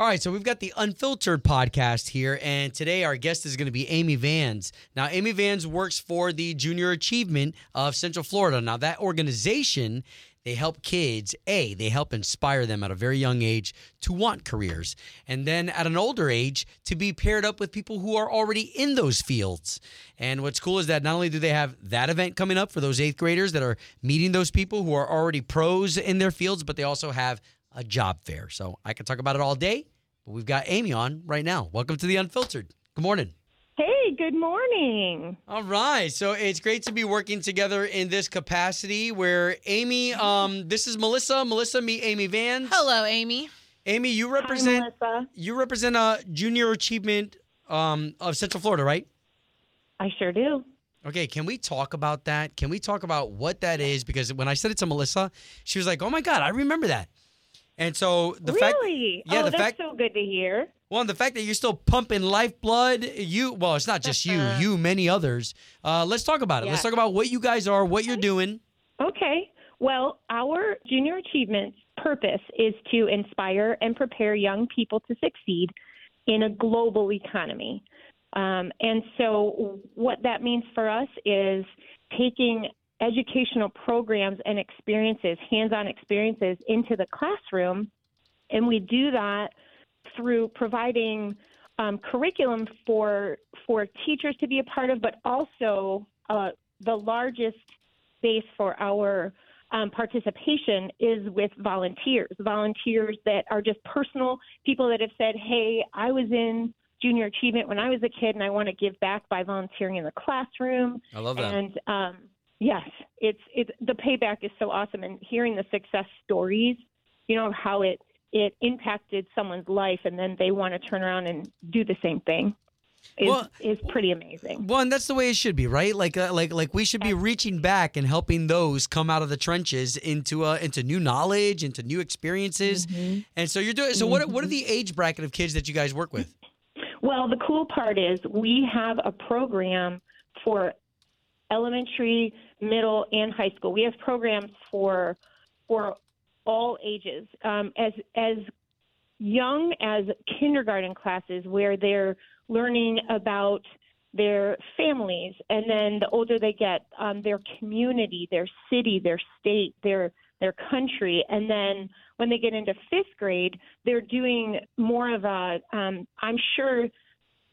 All right, so we've got the Unfiltered podcast here, and today our guest is going to be Amy Vans. Now, Amy Vans works for the Junior Achievement of Central Florida. Now, that organization, they help kids, A, they help inspire them at a very young age to want careers, and then at an older age to be paired up with people who are already in those fields. And what's cool is that not only do they have that event coming up for those eighth graders that are meeting those people who are already pros in their fields, but they also have a job fair. So I could talk about it all day, we've got Amy on right now. Welcome to the Unfiltered. Good morning. Hey, good morning. All right. So it's great to be working together in this capacity where Amy, um, this is Melissa. Melissa, meet Amy Vans. Hello, Amy. Amy, you represent Hi, you represent a junior achievement um, of Central Florida, right? I sure do. Okay, can we talk about that? Can we talk about what that is? Because when I said it to Melissa, she was like, "Oh my god, I remember that." And so the fact, really? yeah, oh, the that's fact, so good to hear. well, and the fact that you're still pumping lifeblood, you, well, it's not just you, you, many others. Uh, let's talk about it. Let's talk about what you guys are, what you're doing. Okay. Well, our Junior Achievement purpose is to inspire and prepare young people to succeed in a global economy. Um, and so, what that means for us is taking educational programs and experiences, hands on experiences, into the classroom. And we do that through providing um, curriculum for for teachers to be a part of, but also uh, the largest base for our um, participation is with volunteers. Volunteers that are just personal people that have said, "Hey, I was in junior achievement when I was a kid, and I want to give back by volunteering in the classroom." I love that. And um, yes, it's it's the payback is so awesome, and hearing the success stories, you know how it it impacted someone's life, and then they want to turn around and do the same thing. Is, Well- is pretty amazing. Well, and that's the way it should be, right? Like, uh, like, like we should be reaching back and helping those come out of the trenches into uh, into new knowledge, into new experiences. And so you're doing. So what? What are the age bracket of kids that you guys work with? Well, the cool part is we have a program for elementary, middle, and high school. We have programs for for all ages, um, as as young as kindergarten classes, where they're learning about their families, and then the older they get, um, their community, their city, their state, their their country, and then when they get into fifth grade, they're doing more of a. Um, I'm sure.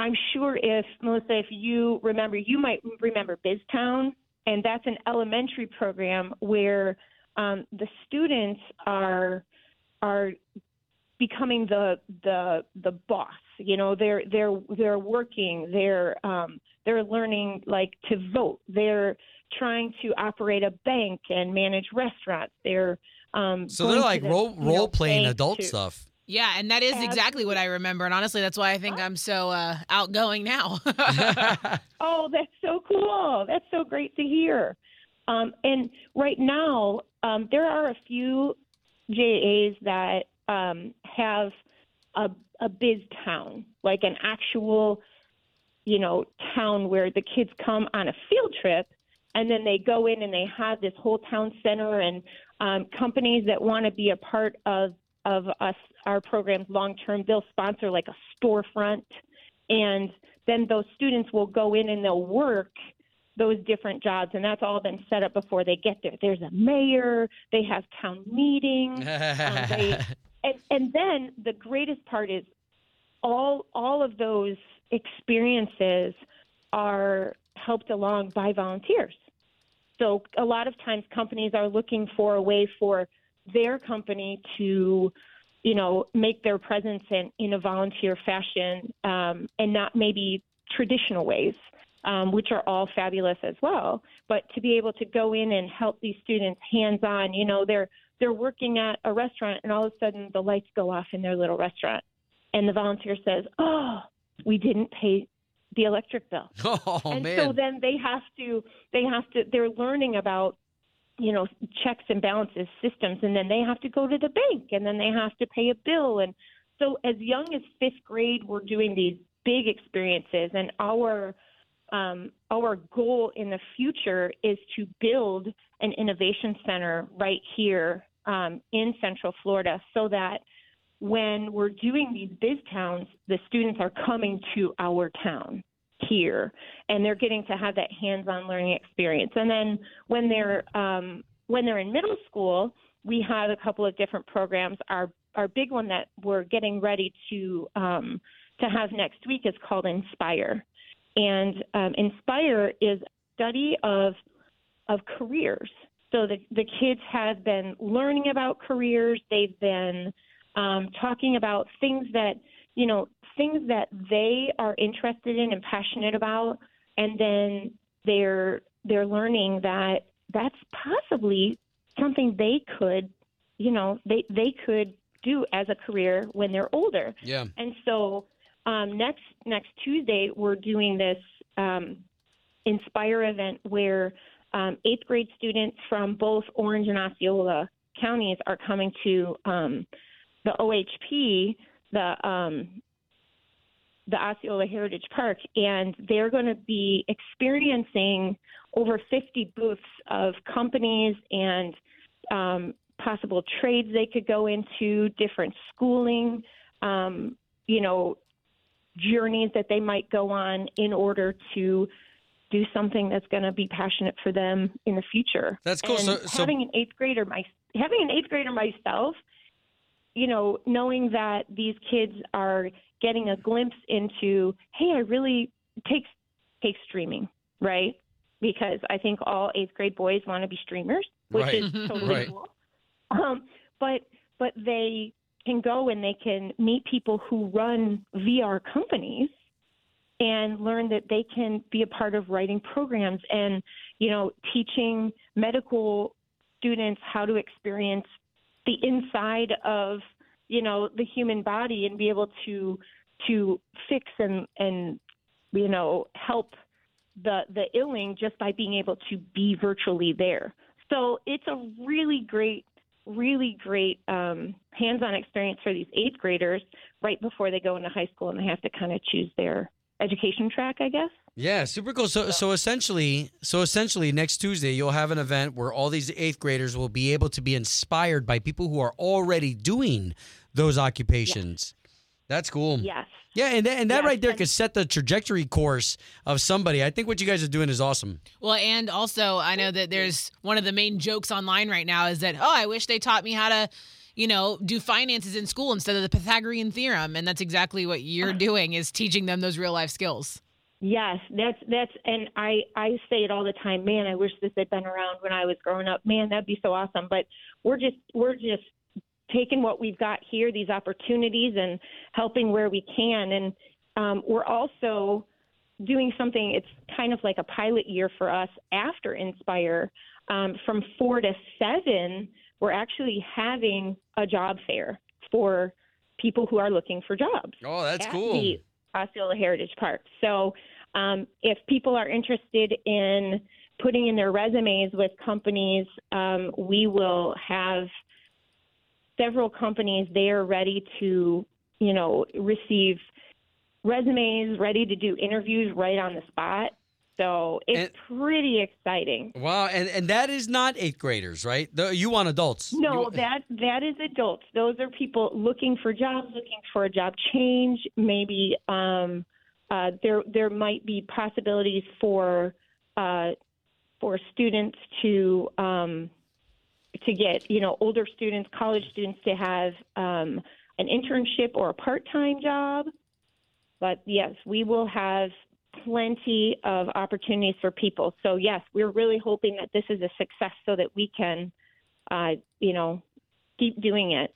I'm sure if Melissa, if you remember, you might remember BizTown, and that's an elementary program where um, the students are are becoming the the the boss. You know, they're they're they're working. They're um, they're learning like to vote. They're trying to operate a bank and manage restaurants. They're um, So they're like the, role you know, role playing adult to- stuff. Yeah, and that is exactly what I remember. And honestly, that's why I think I'm so uh, outgoing now. Oh, that's so cool. That's so great to hear. Um, and right now, um, there are a few JAs that um, have a, a biz town, like an actual, you know, town where the kids come on a field trip and then they go in and they have this whole town center and um, companies that want to be a part of of us our programs long term they'll sponsor like a storefront and then those students will go in and they'll work those different jobs and that's all been set up before they get there there's a mayor they have town meetings um, they, and, and then the greatest part is all all of those experiences are helped along by volunteers. So a lot of times companies are looking for a way for their company to, you know, make their presence in, in a volunteer fashion um, and not maybe traditional ways, um, which are all fabulous as well. But to be able to go in and help these students hands on, you know, they're they're working at a restaurant and all of a sudden the lights go off in their little restaurant and the volunteer says, "Oh, we didn't pay the electric bill." Oh and man. so then they have to they have to they're learning about you know checks and balances systems and then they have to go to the bank and then they have to pay a bill. And so as young as fifth grade we're doing these big experiences and our um, our goal in the future is to build an innovation center right here um, in central florida so that when we're doing these biz towns the students are coming to our town here and they're getting to have that hands-on learning experience. And then when they're um, when they're in middle school we have a couple of different programs. Our our big one that we're getting ready to um, to have next week is called inspire. And um, inspire is study of of careers. So the the kids have been learning about careers. They've been um, talking about things that you know things that they are interested in and passionate about and then they're they're learning that that's possibly something they could you know they they could do as a career when they're older yeah. and so um, next next Tuesday we're doing this um, Inspire event where um, eighth grade students from both Orange and Osceola counties are coming to um, the OHP, the um, the Osceola Heritage Park, and they're going to be experiencing over 50 booths of companies and um, possible trades they could go into, different schooling, um, you know, journeys that they might go on in order to do something that's going to be passionate for them in the future. That's cool. So- so- having an eighth grader, my having an eighth grader myself, you know, knowing that these kids are getting a glimpse into, hey, I really take take streaming, right? Because I think all eighth grade boys want to be streamers, which Right. is totally Right. cool. Um, but but they can go and they can meet people who run VR companies and learn that they can be a part of writing programs and you know teaching medical students how to experience the inside of you know the human body and be able to to fix and and you know help the the illing just by being able to be virtually there so it's a really great really great um, hands-on experience for these eighth graders right before they go into high school and they have to kind of choose their education track i guess Yeah, super cool. So, so essentially, so essentially, next Tuesday you'll have an event where all these eighth graders will be able to be inspired by people who are already doing those occupations. That's cool. yes Yeah, and that, and that Yes, right there and- could set the trajectory course of somebody. I think what you guys are doing is awesome. Well, and also I know that there's one of the main jokes online right now is that oh, I wish they taught me how to, you know, do finances in school instead of the Pythagorean theorem, and that's exactly what you're doing is teaching them those real life skills. Yes, that's that's and I I say it all the time. Man, I wish this had been around when I was growing up. Man, that'd be so awesome. But we're just we're just taking what we've got here, these opportunities, and helping where we can. And um, we're also doing something. It's kind of like a pilot year for us after Inspire. Um, from four to seven, we're actually having a job fair for people who are looking for jobs Oh, that's at cool. the Osceola Heritage Park. So, um, if people are interested in putting in their resumes with companies, um, we will have several companies they are ready to, you know, receive resumes, ready to do interviews right on the spot. So it's pretty exciting. Wow, and and that is not eighth graders, right? The, you want adults? No, You- that that is adults. Those are people looking for jobs, looking for a job change. Maybe um, uh, there there might be possibilities for uh, for students to um, to get you know older students, college students to have um, an internship or a part time job. But yes, we will have plenty of opportunities for people. So yes, we're really hoping that this is a success so that we can uh, you know, keep doing it,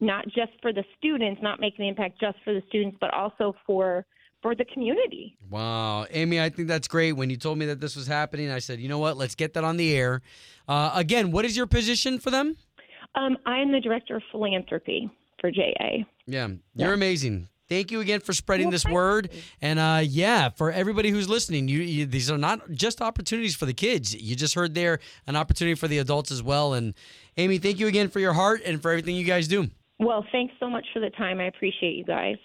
not just for the students, not making the impact just for the students, but also for for the community. Wow, Amy, I think that's great. When you told me that this was happening, I said, you know what? Let's get that on the air. Uh, again, what is your position for them? Um, I am the director of philanthropy for JA. Yeah, you're Yeah. amazing. Thank you again for spreading Well, this word. you. And uh, yeah, for everybody who's listening, you, you these are not just opportunities for the kids. You just heard there an opportunity for the adults as well. And Amy, thank you again for your heart and for everything you guys do. Well, thanks so much for the time. I appreciate you guys.